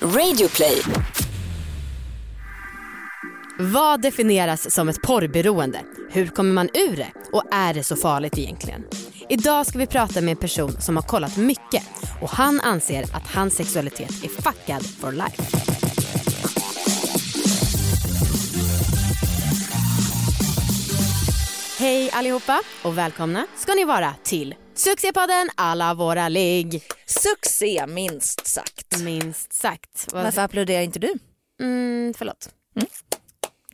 Radioplay. Vad definieras som ett porrberoende? Hur kommer man ur det? Och är det så farligt egentligen? Idag ska vi prata med en person som har kollat mycket och han anser att hans sexualitet är fuckad for life. Hej allihopa och välkomna ska ni vara till Succépodden alla våra ligg. Succé minst sagt. Minst sagt. Vad- Varför applåderar inte du? Mm, förlåt.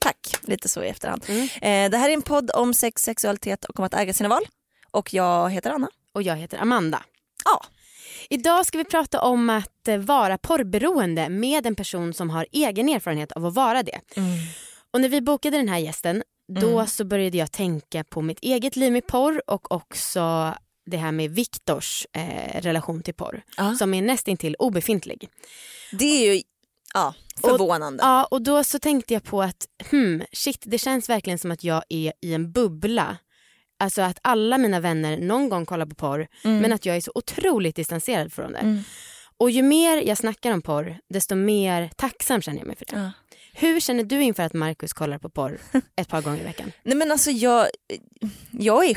Tack, lite så i efterhand. Eh, det här är en podd om sex, sexualitet och om att äga sina val. Och jag heter Anna. Och jag heter Amanda. Ja, Idag ska vi prata om att eh, vara porrberoende med en person som har egen erfarenhet av att vara det. Och när vi bokade den här gästen då så började jag tänka på mitt eget liv med porr och också det här med Viktors eh, relation till porr Ja. som är nästintill obefintlig. det är ju ja, förvånande. Ja, och då så tänkte jag på att hmm, shit, det känns verkligen som att jag är i en bubbla. Alltså att alla mina vänner någon gång kollar på porr men att jag är så otroligt distanserad från det. Mm. Och ju mer jag snackar om porr desto mer tacksam känner jag mig för det. Ja. Hur känner du inför att Markus kollar på porr ett par gånger i veckan? Nej men alltså jag, jag är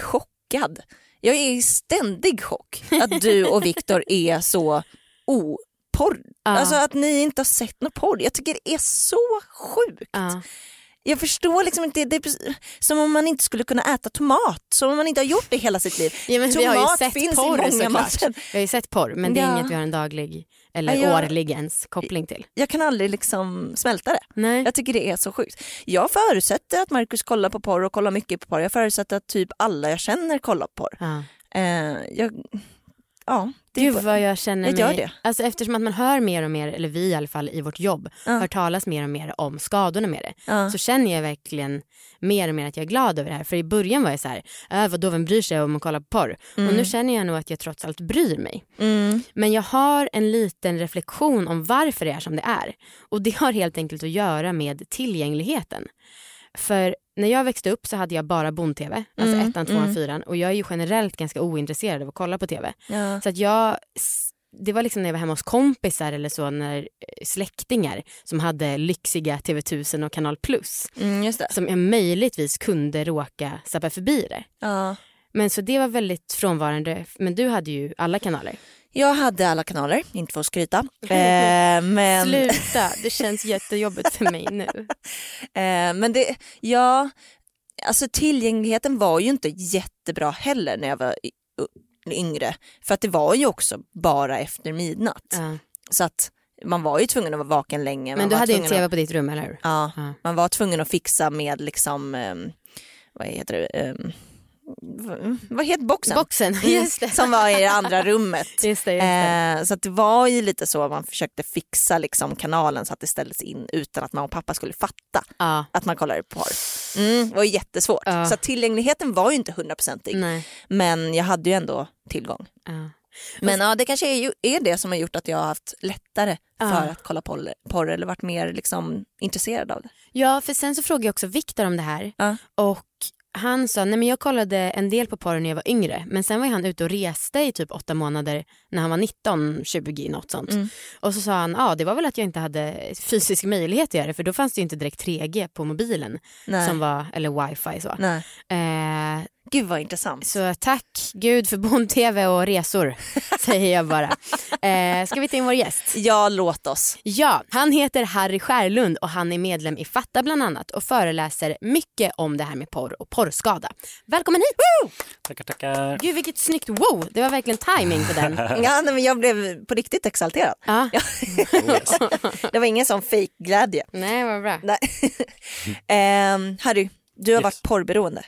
chockad. Jag är i ständig chock att du och Viktor är så oporr. Ja. Alltså att ni inte har sett något porr. Jag tycker det är så sjukt. Ja. Jag förstår liksom inte, det är som om man inte skulle kunna äta tomat, som om man inte har gjort det hela sitt liv. Ja, men vi har ju Tomat sett finns i porr många såklart. matcher. Vi har ju sett porr men det är Ja. inget vi har en daglig eller Ja, jag- årlig ens koppling till. Jag kan aldrig liksom smälta det. Nej. Jag tycker det är så sjukt. Jag förutsätter att Markus kollar på porr och kollar mycket på porr. Jag förutsätter att typ alla jag känner kollar på porr. Ja. Eh, jag, ja, det Gud vad jag känner Jag gör mig, det. Alltså eftersom att man hör mer och mer, eller vi i alla fall i vårt jobb, Ja. hör talas mer och mer om skadorna med det. ja. Så känner jag verkligen mer och mer att jag är glad över det här. För i början var jag så här, äh, vadå vem bryr sig om man kollar på porr? Och nu känner jag nog att jag trots allt bryr mig. Mm. Men jag har en liten reflektion om varför det är som det är. Och det har helt enkelt att göra med tillgängligheten. För när jag växte upp så hade jag bara bond-tv, alltså Mm, ettan, tvåan, mm. fyran. Och jag är ju generellt ganska ointresserad av att kolla på tv. Ja. Så att jag, det var liksom när jag var hemma hos kompisar eller så, när eh, släktingar som hade lyxiga TV1000 och Kanal Plus Mm, som jag möjligtvis kunde råka zappa förbi det. Ja. Men så det var väldigt frånvarande, men du hade ju alla kanaler. Jag hade alla kanaler, inte för att skryta. Eh, men Sluta, det känns jättejobbigt för mig nu. Eh, men det, ja, alltså tillgängligheten var ju inte jättebra heller när jag var yngre. För att det var ju också bara efter midnatt. Ja. Så att man var ju tvungen att vara vaken länge. Men man du hade ju en tv Att, på ditt rum, eller hur? ja, Ja. man var tvungen att fixa med liksom, ehm, vad heter det, v- vad heter boxen? Boxen, Mm. Som var i det andra rummet. Just det, just det. Eh, så det var ju lite så att man försökte fixa liksom kanalen så att det ställdes in utan att mamma och pappa skulle fatta Ja, att man kollar på porr. Mm, det var jättesvårt. Ja. Så tillgängligheten var ju inte hundraprocentig. Men jag hade ju ändå tillgång. Ja. Men ja, det kanske är, är det som har gjort att jag har haft lättare Ja. för att kolla porr, porr eller varit mer liksom, intresserad av det. ja, för sen så frågade jag också Viktor om det här. Ja. Och han sa, nej men jag kollade en del på porr när jag var yngre. Men sen var han ute och reste i typ åtta månader när han var 19, 20 något sånt. Mm. Och så sa han, ja det var väl att jag inte hade fysisk möjlighet att göra det. För då fanns det ju inte direkt 3G på mobilen. Nej. Som var, eller wifi så. Eh, Gud vad intressant. Så tack gud för Bond-TV och resor, säger jag bara. Eh, ska vi ta in vår gäst? Ja, låt oss. Ja, han heter Harry Skärlund och han är medlem i Fatta bland annat och föreläser mycket om det här med porr och porrskada. Välkommen hit! Woo! Tackar, tackar. Gud vilket snyggt wow, det var verkligen timing på den. Ja, nej, men jag blev på riktigt exalterad. Ja, Det var ingen sån fake glädje. nej vad bra. Nej. Ehm, Harry, du har Yes. varit porrberoende.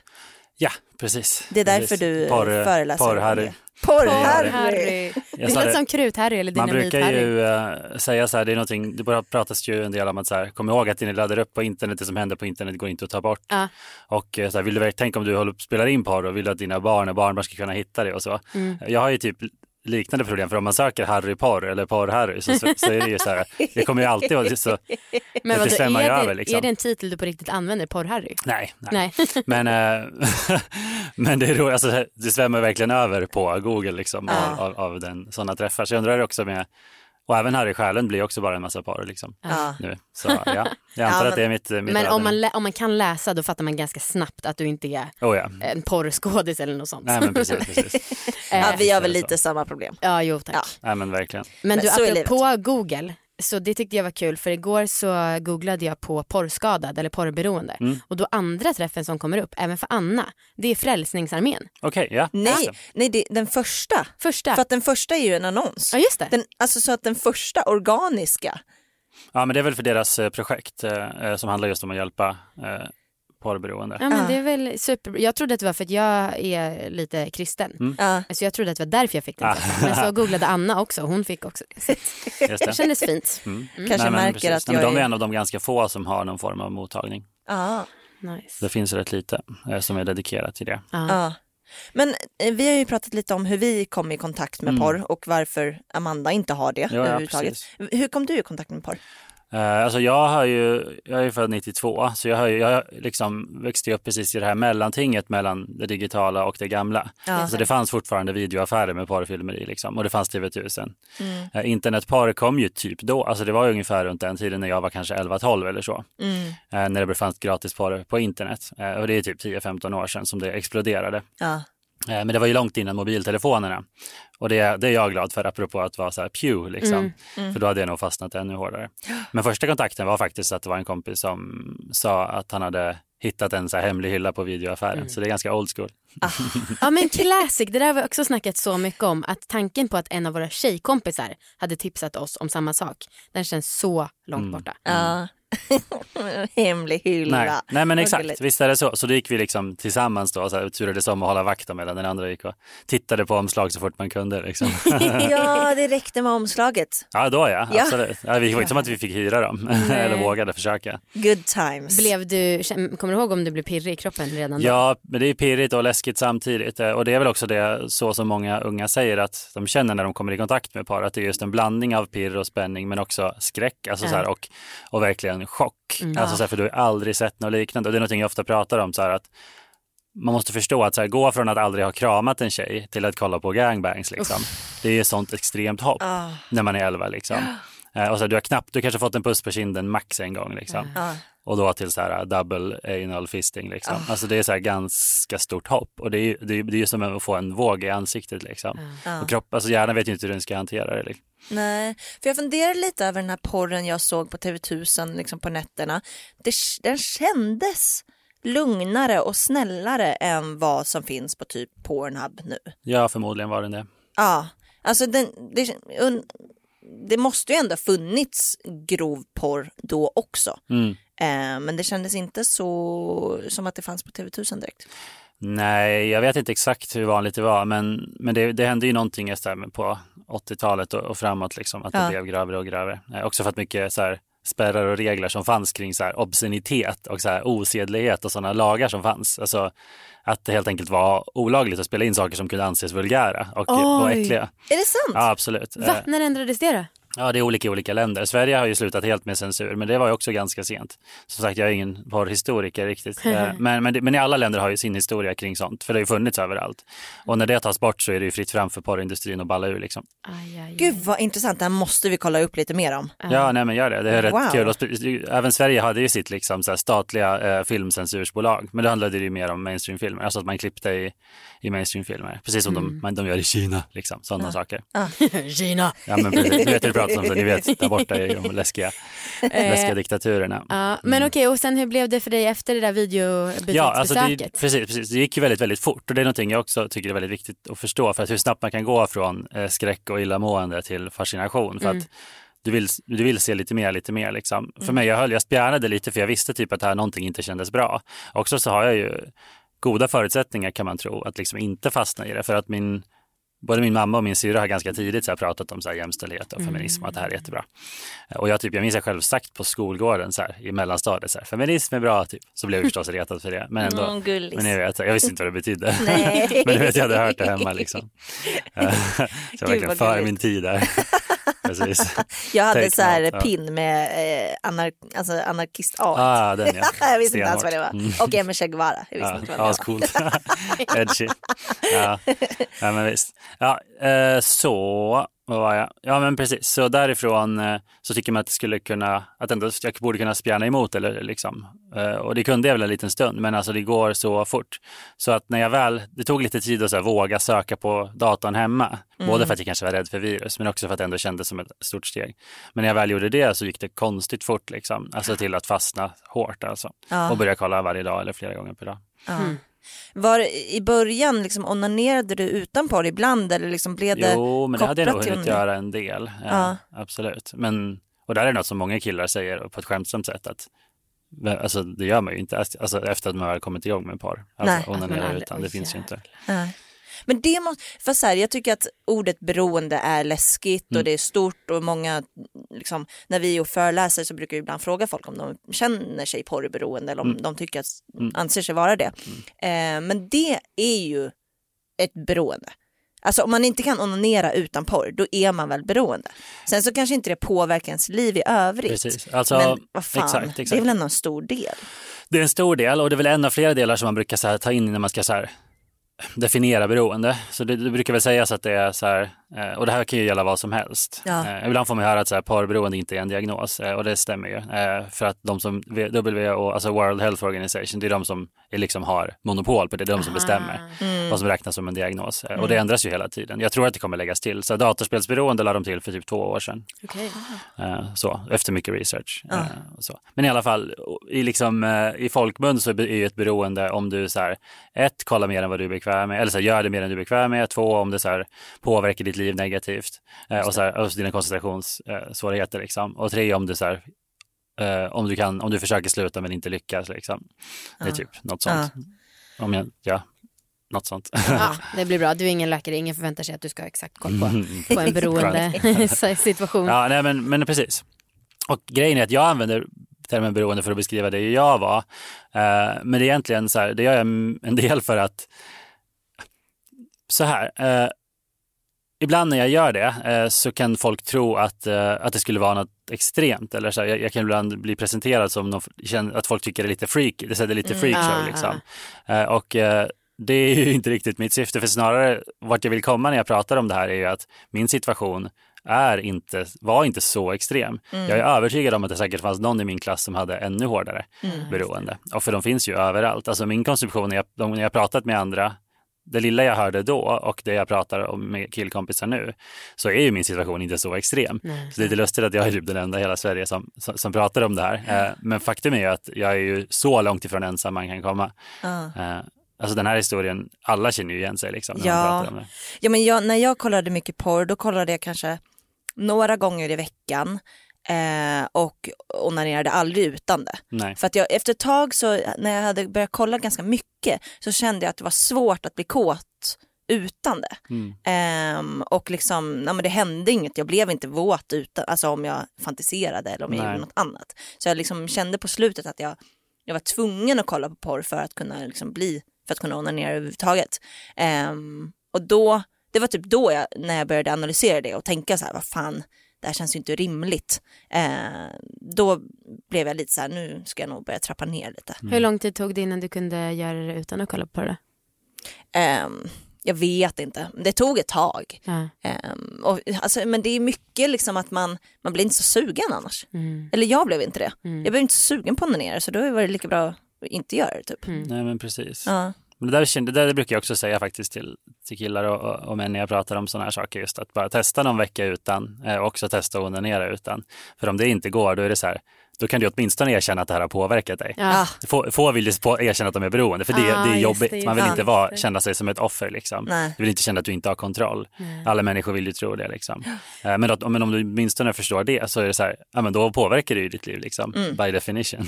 Ja, precis. Det är därför Precis. du Porr- föreläser. Porr-Harry. det. Porr-Harry. Harry. Det låter som Krut-Harry eller Man brukar Dynamit-Harry. ju eh, säga så här, det är någonting, det bara pratas ju en del om att så här, kom ihåg att det ni laddar upp på internet, det som händer på internet går inte att ta bort. Ja. Och eh, så här, vill du, tänk om du håller, spelar in porr och vill att dina barn och barnbarn ska kunna hitta det och så. Mm. Jag har ju typ liknande problem, för om man söker Harry porr eller porr-Harry så, så, är det ju så här, det kommer ju alltid vara så, Men det svämmar ju är, det, över liksom. är det en titel du på riktigt använder, Porr-Harry? Nej, nej. Nej. Men, eh, men det, är roligt, alltså, det svämmar verkligen över på Google liksom, Ja. av, av, av den, sådana träffar. Så jag undrar också med Och även här i själen blir också bara en massa porr liksom. Ja. Nu. Så ja, jag antar Ja, att det är mitt, mitt Men om man, om man kan läsa då fattar man ganska snabbt att du inte är Oh, ja. en porrskådis eller något sånt. Nej men precis, precis. Ja, vi har väl så. lite samma problem. Ja, jo tack. Ja. Nej men verkligen. Men, Men du, apropå Google, så det tyckte jag var kul för igår så googlade jag på porrskadad eller porrberoende Mm. och då andra träffen som kommer upp, även för Anna, det är Frälsningsarmén. Okej, ja. Nej, just det. nej det, den första. Första. För att den första är ju en annons. Ja just det. Den, alltså så att den första organiska. Ja men det är väl för deras eh, projekt eh, eh, som handlar just om att hjälpa eh, porrberoende. Ja men det är väl super. Jag trodde att det var för att jag är lite kristen. Mm. Ja. Alltså jag trodde att det var därför jag fick den Ah. Men så googlade Anna också, hon fick också. Så Just det det. kändes fint. Mm. Kanske Nej, men märker precis. att Nej, jag De är en av de ganska få som har någon form av mottagning. Ja. Nice. Det finns rätt lite eh, som är dedikerat till det. Ja. Ja. Men eh, vi har ju pratat lite om hur vi kom i kontakt med Mm. porr och varför Amanda inte har det Ja, ja, överhuvudtaget. Hur kom du i kontakt med porr? Eh, alltså jag har ju, jag är född 92, så jag har ju, jag liksom växte upp precis i det här mellantinget mellan det digitala och det gamla. Ja. Så det fanns fortfarande videoaffärer med porrfilmer i liksom, och det fanns TV1000. Mm. Eh, internetporr kom ju typ då, alltså det var ju ungefär runt den tiden när jag var kanske 11-12 eller så. Mm. Eh, när det fanns gratis porr på internet. Och det är typ 10-15 år sedan som det exploderade. Ja. Eh, Men det var ju långt innan mobiltelefonerna. Och det, det är jag glad för, apropå att vara så här pew, liksom. Mm. För då hade jag nog fastnat ännu hårdare. Men första kontakten var faktiskt att det var en kompis som sa att han hade hittat en så här hemlig hylla på videoaffären. Så det är ganska old school. Ja men classic, det där har vi också snackat så mycket om. Att tanken på att en av våra tjejkompisar hade tipsat oss om samma sak, den känns så långt Mm. borta. Ja. Hemlig hylla. Nej, nej men exakt, visst är det så. Så då gick vi liksom tillsammans då, så här, turades om att hålla vakt om medan den andra gick och tittade på omslag så fort man kunde. Liksom. ja, det räckte med omslaget. ja, då ja, Ja. absolut. Ja, vi var inte som att vi fick hyra dem, eller vågade försöka. Good times. Blev du, kommer du ihåg om du blev pirrig i kroppen redan då? Ja, men det är pirrigt och läskigt samtidigt. Eh, Och det är väl också det så som många unga säger att de känner när de kommer i kontakt med par. Att det är just en blandning av pirr och spänning men också skräck alltså Ja. så här, och, och verkligen chock. Mm. Alltså så här, för du har aldrig sett något liknande. Och det är någonting jag ofta pratar om. Så här, att man måste förstå att så här, gå från att aldrig ha kramat en tjej till att kolla på gangbangs. Liksom. Det är ett sånt extremt hopp Ah. när man är 11. Liksom. Eh, Och så du har knappt, du kanske fått en puss på kinden max en gång. Liksom. Ja. Och då till så här double anal fisting liksom. Alltså det är så här ganska stort hopp och det är ju det är, det är som att få en våg i ansiktet liksom. Ja. Och kropp, alltså hjärnan vet ju inte hur den ska hantera det. Liksom. Nej, för jag funderar lite över den här porren jag såg på TV1000 liksom på nätterna. Det, den kändes lugnare och snällare än vad som finns på typ Pornhub nu. Ja, förmodligen var den det. Ja, alltså den, det, det måste ju ändå funnits grov porr då också. Mm. Eh, men det kändes inte så som att det fanns på TV1000 direkt. Nej, jag vet inte exakt hur vanligt det var, men, men det, det hände ju någonting just där med på 80-talet och, och framåt, liksom, att det Ja. blev grövre och grövre. Eh, också för att mycket så här, spärrar och regler som fanns kring så här, obscenitet och så här, osedlighet och sådana lagar som fanns. Alltså, att det helt enkelt var olagligt att spela in saker som kunde anses vulgära och, och Oj. äckliga. Är det sant? Ja, absolut. Va? Eh, När ändrades det då? Ja, det är olika i olika länder. Sverige har ju slutat helt med censur, men det var ju också ganska sent. Som sagt, jag är ingen porrhistoriker riktigt. Eh, men, men, men i alla länder har ju sin historia kring sånt, för det har ju funnits överallt. Och när det tas bort så är det ju fritt fram för porrindustrin att balla ur liksom. Aj, aj, aj. Gud vad intressant, det här måste vi kolla upp lite mer om. Ja, nej men gör det. Det är rätt Wow. kul. Och sp- Även Sverige hade ju sitt liksom, så här, statliga eh, filmcensursbolag, men då handlade det ju mer om mainstreamfilmer, alltså att man klippte i, i mainstreamfilmer, precis som de, man, de gör i Kina, liksom, sådana saker. Kina. Ja, men precis. Ni vet hur om, så ni vet, där borta är de läskiga, läskiga diktaturerna. Ja, men okej, och sen hur blev det för dig efter det där videobutiksbesöket? Ja, alltså det, precis, precis. Det gick ju väldigt, väldigt fort och det är någonting jag också tycker är väldigt viktigt att förstå för att hur snabbt man kan gå från eh, skräck och illamående till fascination. För att du vill, du vill se lite mer, lite mer liksom. För mig, jag höll, jag spjärnade lite för jag visste typ att det här någonting inte kändes bra. Också så har jag ju goda förutsättningar kan man tro att liksom inte fastna i det för att min Både min mamma och min syrra har ganska tidigt så pratat om så här jämställdhet och feminism och att det här är jättebra. Och jag, typ, jag minns jag själv sagt på skolgården så här, i mellanstadiet, så här, feminism är bra, typ. så blev jag förstås retad för det. Men ändå, Mm, men jag, vet, jag visste inte vad det betydde. Men jag, vet, jag hade hört det hemma liksom. Eh, så jag var verkligen före min tid där. Precis. Jag hade Take så här note, pin med eh, anar alltså anarkist-art. Ah, den ja. jag visste inte alls vad det var. Mm. Och Emil Che Guevara. Jag visste Ja, inte vad det var. coolt. Edgy. Ja. ja, men visst. Ja, eh, så vad var jag? Ja men precis, så därifrån eh, så tycker man att det skulle kunna, att ändå jag borde kunna spjärna emot eller liksom. Eh, och det kunde jag väl en liten stund, men alltså det går så fort. Så att när jag väl, det tog lite tid att så här, våga söka på datorn hemma. Mm. Både för att jag kanske var rädd för virus, men också för att det ändå kändes som ett stort steg. Men när jag väl gjorde det så gick det konstigt fort liksom, alltså till att fastna hårt alltså. Ja. Och börja kolla varje dag eller flera gånger per dag. Mm. Var i början, liksom, onanerade du utan porr ibland eller liksom blev det Jo, men det hade jag nog hunnit göra en del. Ja, Absolut. Men, och där är det något som många killar säger på ett skämtsamt sätt att Alltså det gör man ju inte alltså, efter att man har kommit igång med porr. Alltså, Nej, onanera utan, det finns ju inte. Nej. Men det måste, för så här, jag tycker att ordet beroende är läskigt mm. och det är stort och många, liksom, när vi och föreläser så brukar vi ibland fråga folk om de känner sig porrberoende eller om mm. de tycker att, mm. anser sig vara det. Mm. Eh, men det är ju ett beroende. Alltså om man inte kan onanera utan porr, då är man väl beroende. Sen så kanske inte det påverkar ens liv i övrigt. Precis. Alltså, men vad fan, exakt, exakt. det är väl ändå en stor del. Det är en stor del och det är väl en av flera delar som man brukar här, ta in när man ska så här, definiera beroende. Så det, det, brukar väl sägas att det är så här, och det här kan ju gälla vad som helst. Ja. Eh, ibland får man höra att så här, parberoende inte är en diagnos eh, och det stämmer ju. för att de som WHO, alltså World Health Organization, det är de som är, liksom har monopol på det, det är de som bestämmer mm. vad som räknas som en diagnos. Mm. Och det ändras ju hela tiden. Jag tror att det kommer läggas till. Så datorspelsberoende lade de till för typ två år sedan. Okay. så, efter mycket research. Ja. så. Men i alla fall, i, liksom, i folkmun så är ju ett beroende om du så här, ett, kollar mer än vad du är bekväm med, eller så här, gör det mer än du är bekväm med. Två, om det så här, påverkar ditt liv negativt eh, och, så här, och dina koncentrationssvårigheter. Liksom. Och tre, om du, så här, eh, om, du kan, om du försöker sluta men inte lyckas. Liksom. Det är typ något sånt. Ja. Om jag, ja, något sånt. Ja, det blir bra. Du är ingen läkare, ingen förväntar sig att du ska ha exakt koll på, på en beroende situation. Ja, nej, men, men precis. Och grejen är att jag använder termen beroende för att beskriva det jag var. Eh, men det är egentligen så här, det gör jag en del för att så här, ibland när jag gör det eh, så kan folk tro att, eh, att det skulle vara något extremt. Eller så här, jag, jag, kan ibland bli presenterad som någon, att folk tycker det är lite freak, det är lite freakshow. Mm. Liksom. Eh, och det är ju inte riktigt mitt syfte, för snarare vart jag vill komma när jag pratar om det här är ju att min situation är inte, var inte så extrem. Mm. Jag är övertygad om att det säkert fanns någon i min klass som hade ännu hårdare mm. beroende. Och för de finns ju överallt. Alltså min konsumtion, när jag, när jag pratat med andra det lilla jag hörde då och det jag pratar om med killkompisar nu så är ju min situation inte så extrem. Nej. Så det är lite lustigt att jag är typ den enda i hela Sverige som, som, som pratar om det här. Eh, men faktum är ju att jag är ju så långt ifrån ensam man kan komma. Uh. Alltså den här historien, alla känner ju igen sig liksom. Ja, ja men jag, när jag kollade mycket porr då kollade jag kanske några gånger i veckan eh, och onanerade aldrig utan det. Nej. För att jag, efter ett tag så när jag hade börjat kolla ganska mycket så kände jag att det var svårt att bli kåt utan det. Mm. Um, och liksom, ja, men det hände inget, jag blev inte våt utan, alltså om jag fantiserade eller om jag Nej. gjorde något annat. Så jag liksom kände på slutet att jag, jag var tvungen att kolla på porr för att kunna liksom bli, för att kunna onanera överhuvudtaget. Um, och då, det var typ då jag, när jag började analysera det och tänka så här, vad fan, det här känns ju inte rimligt. Eh, då blev jag lite så här, nu ska jag nog börja trappa ner lite. Mm. Hur lång tid tog det innan du kunde göra det utan att kolla på det? Eh, jag vet inte, det tog ett tag. Ja. Eh, och, alltså, men det är mycket liksom att man, man blir inte så sugen annars. Mm. Eller jag blev inte det. Mm. Jag blev inte så sugen på att onanera så då var det lika bra att inte göra det typ. Mm. Nej men precis. Ja. Men det, där, det där brukar jag också säga faktiskt till, till killar och, och, män när jag pratar om sådana här saker. Just att bara testa någon vecka utan eh, och också testa att onanera utan. För om det inte går, då är det så här, då kan du åtminstone erkänna att det här har påverkat dig. Ja. Få, få vill erkänna att de är beroende, för det, ah, det är jobbigt. Det, Man vill inte vara, känna sig som ett offer. Liksom. Du vill inte känna att du inte har kontroll. Nej. Alla människor vill ju tro det. Liksom. Eh, men, att, men om du åtminstone förstår det så är det så här, ja, men då påverkar det ju ditt liv liksom, mm. by definition.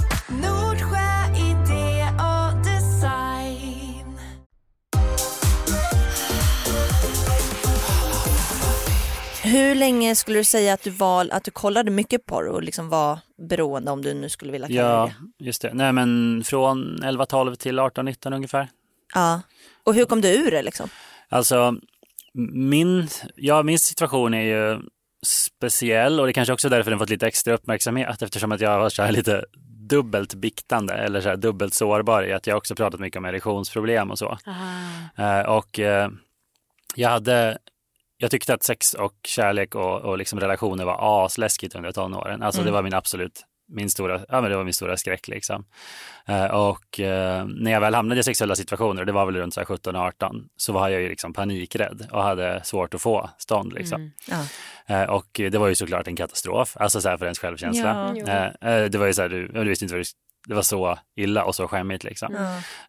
Hur länge skulle du säga att du var, att du kollade mycket porr och liksom var beroende om du nu skulle vilja kalla ja, det? Ja, just det. Nej men från 11-12 till 18-19 ungefär. Ja, och hur kom du ur det liksom? Alltså, min, ja, min situation är ju speciell och det kanske också är därför den fått lite extra uppmärksamhet eftersom att jag var så här lite dubbelt biktande eller så här dubbelt sårbar i att jag också pratat mycket om erektionsproblem och så. Eh, och eh, jag hade jag tyckte att sex och kärlek och, och liksom relationer var asläskigt under tonåren. Alltså det var min absolut min stora, ja, men det var min stora skräck. Liksom. Eh, och eh, när jag väl hamnade i sexuella situationer, det var väl runt 17-18, så var jag ju liksom panikrädd och hade svårt att få stånd. Liksom. Ja. Eh, och det var ju såklart en katastrof, alltså så här för ens självkänsla. Ja. Eh, eh, det var ju så här, du, du visste inte vad du, det var så illa och så skämmigt liksom.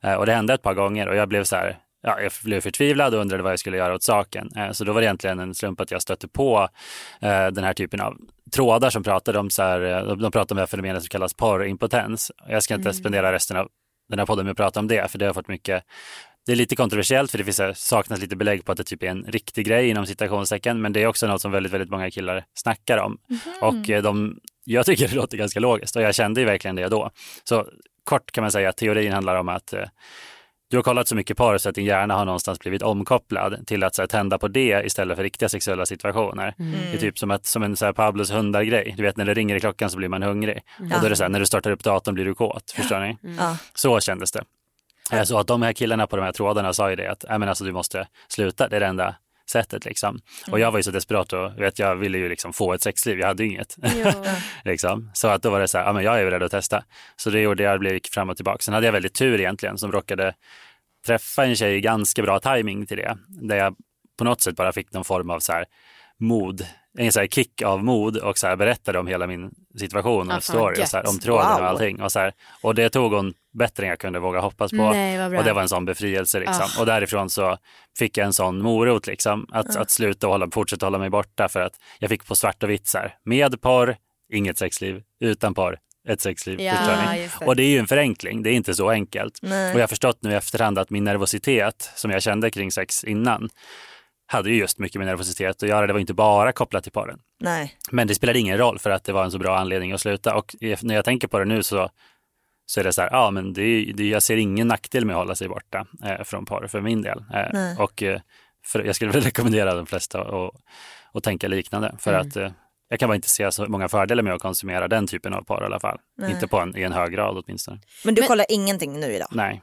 Ja. Eh, och det hände ett par gånger och jag blev så här, ja, jag blev förtvivlad och undrade vad jag skulle göra åt saken. Eh, så då var det egentligen en slump att jag stötte på eh, den här typen av trådar som pratade om så här, eh, de, de pratade om det här fenomenet som kallas porrimpotens. Jag ska inte spendera resten av den här podden med att prata om det, för det har fått mycket det är lite kontroversiellt för det finns, saknas lite belägg på att det typ är en riktig grej inom citationstecken, men det är också något som väldigt, väldigt många killar snackar om. Och eh, de, jag tycker det låter ganska logiskt och jag kände ju verkligen det då. Så kort kan man säga att teorin handlar om att du har kollat så mycket porr så att din hjärna har någonstans blivit omkopplad till att så här, tända på det istället för riktiga sexuella situationer. Det är typ som, att, som en så här, Pablos hundar-grej. Du vet när det ringer i klockan så blir man hungrig. Och då är det så här, när du startar upp datorn blir du kåt. Förstår ni? Ja. Så kändes det. Eh, Så att de här killarna på de här trådarna sa ju det att "Nej, men alltså, du måste sluta, det är det enda sättet. Liksom. Och jag var ju så desperat och vet, jag ville ju liksom få ett sexliv, jag hade ju inget. liksom. Så att då var det så här, ja, men jag är ju beredd att testa. Så det gjorde jag, gick fram och tillbaka. Sen hade jag väldigt tur egentligen som råkade träffa en tjej i ganska bra timing till det. Där jag på något sätt bara fick någon form av så här mod, en så här kick av mod och så här berättade om hela min situation och fan, story och så här, om tråden Wow. och allting. Och, så här, och det tog hon bättre än jag kunde våga hoppas på. Nej. Och det var en sån befrielse liksom. Ah. Och därifrån så fick jag en sån morot liksom. Att, att sluta hålla, fortsätta hålla mig borta för att jag fick på svart och vitt så här. Med porr, inget sexliv. Utan porr, ett sexliv. Ja, det. Och det är ju en förenkling, det är inte så enkelt. Nej. Och jag har förstått nu i efterhand att min nervositet som jag kände kring sex innan hade ju just mycket med nervositet att göra. Det var inte bara kopplat till porren. Nej. Men det spelade ingen roll för att det var en så bra anledning att sluta. Och när jag tänker på det nu så, så är det så här, ja men det, är- det, jag ser ingen nackdel med att hålla sig borta eh, från porr för min del. Eh, Nej. och eh, för, jag skulle väl rekommendera de flesta att att tänka liknande. För att eh, jag kan bara inte se så många fördelar med att konsumera den typen av porr i alla fall. Nej. Inte på en, i en hög grad åtminstone. Men du Men- kollar ingenting nu idag? Nej.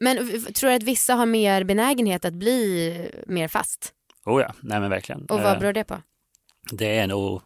Men v- tror du att vissa har mer benägenhet att bli mer fast? Oh ja, nej men verkligen. Och vad Eh, beror det på? Det är nog...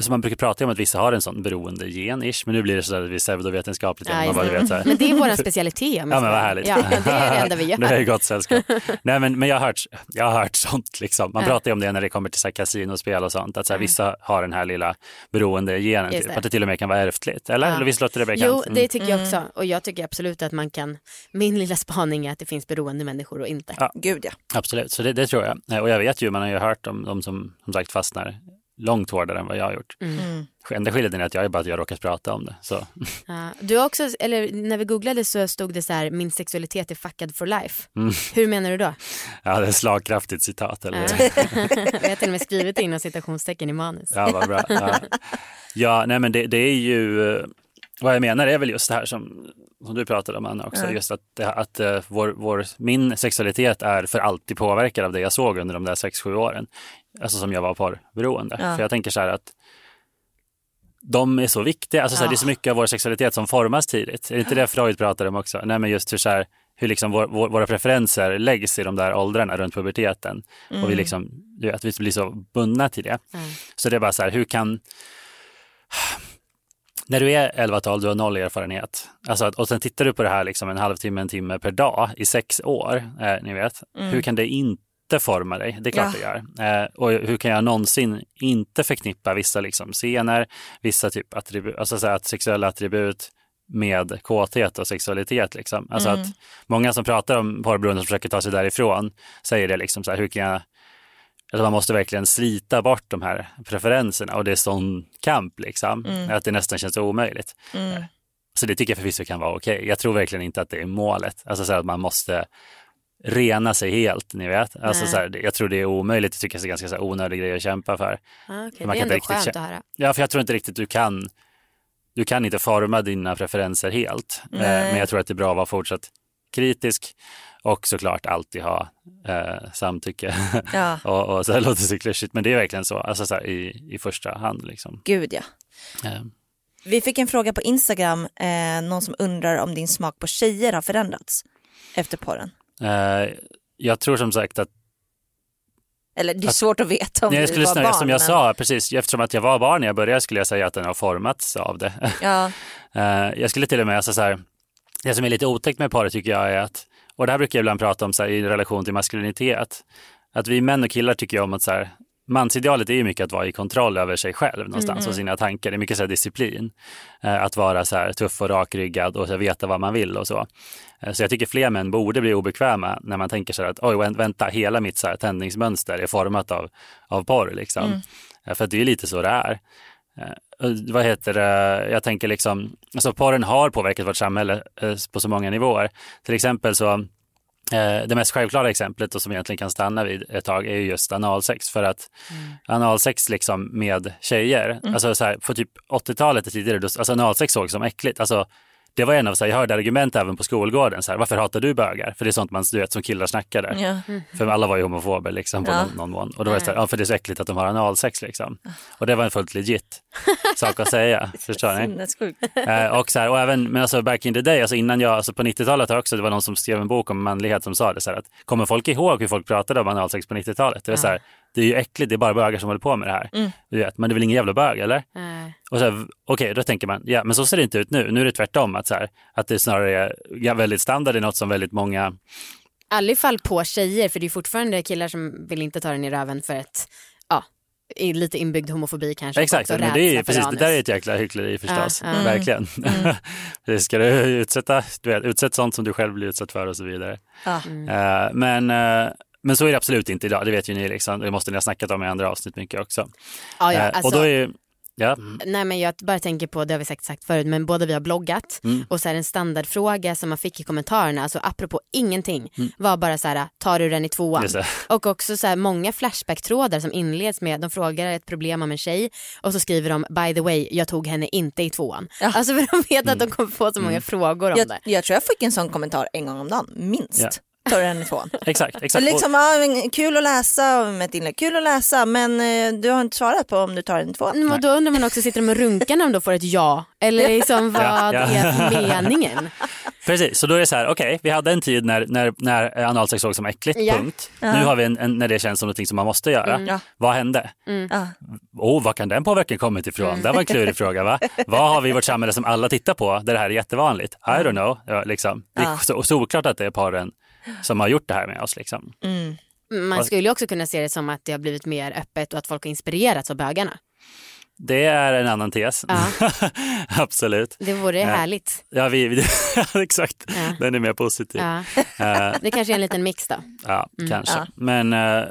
Alltså man brukar prata om att vissa har en sån beroende-gen, ish, men nu blir det så där det blir pseudovetenskapligt. Ja, bara, vet, så här. Men det är vår specialitet. Ja men vad härligt. Ja, det är det enda vi det är gör. gott sällskap. Nej men, men jag, har hört, jag har hört sånt liksom. Man Ja. pratar ju om det när det kommer till så här kasinospel och sånt. Att så här, vissa har den här lilla beroende-genen. Just Typ, det. att det till och med kan vara ärftligt. Eller? Ja. Eller visst låter det bekant? Jo, Mm. det tycker jag också. Och jag tycker absolut att man kan, min lilla spaning är att det finns beroende människor och inte. Ja. Gud ja. Absolut, så det, det tror jag. Eh, Och jag vet ju, man har ju hört om de som som sagt fastnar långt hårdare än vad jag har gjort. Mm. Enda skillnaden är att jag är bara att jag råkat prata om det. Så. Ja. Du har också, eller när vi googlade så stod det så här, min sexualitet är fuckad for life. Mm. Hur menar du då? Ja, det är ett slagkraftigt citat. Eller? vi har till och med skrivit inom citationstecken i manus. Ja, vad bra. Ja, ja nej men det, det är ju, vad jag menar är väl just det här som, som du pratade om Anna också, Ja. just att, att eh, vår, vår, min sexualitet är för alltid påverkad av det jag såg under de där sex sju åren. Alltså som jag var porrberoende. Ja. För jag tänker så här att de är så viktiga, alltså så här, det är så mycket av vår sexualitet som formas tidigt. Är det inte det Freud pratar om också? Nej men just hur, så här, hur liksom vår, vår, våra preferenser läggs i de där åldrarna runt puberteten. Och vi liksom, du vet, att vi blir så bundna till det. Mm. Så det är bara så här, hur kan... När du är 11-12, du har noll erfarenhet. Alltså, att- och sen tittar du på det här liksom en halvtimme, en timme per dag i sex år. Eh, ni vet, hur kan det inte forma dig? Det är klart Ja. det gör. Eh, och hur kan jag någonsin inte förknippa vissa liksom, scener, vissa typ attribut, alltså så att sexuella attribut med kåthet och sexualitet. Liksom. Alltså att många som pratar om porrberoende som försöker ta sig därifrån säger det liksom så här, hur kan jag Alltså man måste verkligen slita bort de här preferenserna och det är sån kamp liksom. Att det nästan känns omöjligt. Så det tycker jag förvisso kan vara okej. Jag tror verkligen inte att det är målet. Alltså så att man måste rena sig helt, ni vet. Alltså Nej. så här, det- jag tror det är omöjligt. Jag tycker det är ganska så här onödig grej att kämpa för. Ah, okay. Man Det är kan ändå riktigt skönt att höra. Ja, för jag tror inte riktigt du kan du kan inte forma dina preferenser helt. Eh. Men jag tror att det är bra att vara fortsatt kritisk och såklart alltid ha eh, samtycke. Ja. och, och så här låter det klyschigt, men det är verkligen så, alltså så här, i, i första hand. Liksom. Gud ja. Eh, Vi fick en fråga på Instagram, eh, någon som undrar om din smak på tjejer har förändrats efter porren. eh, jag tror som sagt att Eller det är svårt att veta om Nej, jag du skulle var snarare, barn. som jag men- sa, precis, eftersom att jag var barn när jag började skulle jag säga att den har formats av det. Ja, Eh, jag skulle till och med, alltså så här, det som är lite otäckt med paret tycker jag är att, och det här brukar jag ibland prata om här, i relation till maskulinitet, att vi män och killar tycker jag om att så här, mansidealet är ju mycket att vara i kontroll över sig själv någonstans och sina tankar. Det är mycket så disciplin. Eh, att vara så här tuff och rakryggad och så veta vad man vill och så. Eh, så jag tycker fler män borde bli obekväma när man tänker så här att oj, vä- vänta, hela mitt så här, tändningsmönster är format av, av porr liksom. Eh, för att det är lite så det är. Eh, vad heter det, jag tänker liksom, alltså porren har påverkat vårt samhälle eh, på så många nivåer. Till exempel så, eh, det mest självklara exemplet och som egentligen kan stanna vid ett tag är ju just analsex. För att analsex liksom med tjejer, alltså så här, på typ 80-talet och tidigare, alltså analsex såg som äckligt. Alltså, det var en av så här, jag hörde argument även på skolgården, så här, varför hatar du bögar? För det är sånt man du vet, som killar snackade. ja. För alla var ju homofober liksom på Ja. någon, någon mån. Och då var det så här, ja för det är så äckligt att de har analsex liksom. Och det var en fullt legit sak att säga, förstår ni? Eh, och, så här, och även, men alltså back in the day, alltså innan jag, alltså på 90-talet har också, det var någon som skrev en bok om manlighet som sa det så här att, kommer folk ihåg hur folk pratade om analsex på 90-talet? Det var så här, det är ju äckligt, det är bara bögar som håller på med det här. Du vet, men det är väl ingen jävla bög eller? Nej. Och så här, okej, då tänker man, ja men så ser det inte ut nu. Nu är det tvärtom, att, så här, att det snarare är ja, väldigt standard i något som väldigt många I alla fall på tjejer för det är fortfarande killar som vill inte ta den i röven för ett, ja, i- lite inbyggd homofobi kanske. Exakt, men det är, precis, det där är ett jäkla hyckleri förstås. Ja, ja. Verkligen. det ska du utsätta, du vet, utsätt sånt som du själv blir utsatt för och så vidare. Eh, men, eh, men så är det absolut inte idag, det vet ju ni. Liksom. Det måste ni ha snackat om i andra avsnitt mycket också. Ja, ja, alltså, och då är ja, Nej men jag bara tänker på, det har vi säkert sagt förut, men båda vi har bloggat Mm. och så här en standardfråga som man fick i kommentarerna, alltså apropå ingenting, Mm. var bara så här, tar du den i tvåan? Och också så här många flashback-trådar som inleds med, de frågar ett problem om en tjej och så skriver de by the way, jag tog henne inte i tvåan. Ja. Alltså för de vet att Mm. de kommer få så många frågor om Jag, det. jag tror jag fick en sån kommentar en gång om dagen, minst. Ja. Tar den ifrån. Exakt, exakt. Liksom, ja, men kul att läsa med ett inlägg, kul att läsa men eh, du har inte svarat på om du tar den ifrån. Mm, och då undrar man också, sitter de och runkar när de då får ett ja? Eller liksom vad Ja, ja. är meningen? Precis, så då är det så här, okej, vi hade en tid när, när, när analsex såg som äckligt, Ja. punkt. Nu har vi en, en, när det känns som något som man måste göra. Ja. Vad hände? Ja. Oh, var kan den påverkan kommit ifrån? Det var en klurig fråga va? Vad har vi i vårt samhälle som alla tittar på där det här är jättevanligt? I don't know. Ja, liksom. Det är Ja. så, solklart att det är paren som har gjort det här med oss. Liksom. Mm. Man skulle ju också kunna se det som att det har blivit mer öppet och att folk har inspirerats av bögarna. Det är en annan tes. Ja. Absolut. Det vore härligt. Ja, vi, vi, exakt. Ja. Den är mer positiv. Ja. Eh, Det kanske är en liten mix då. Ja, kanske. Ja. Men, eh,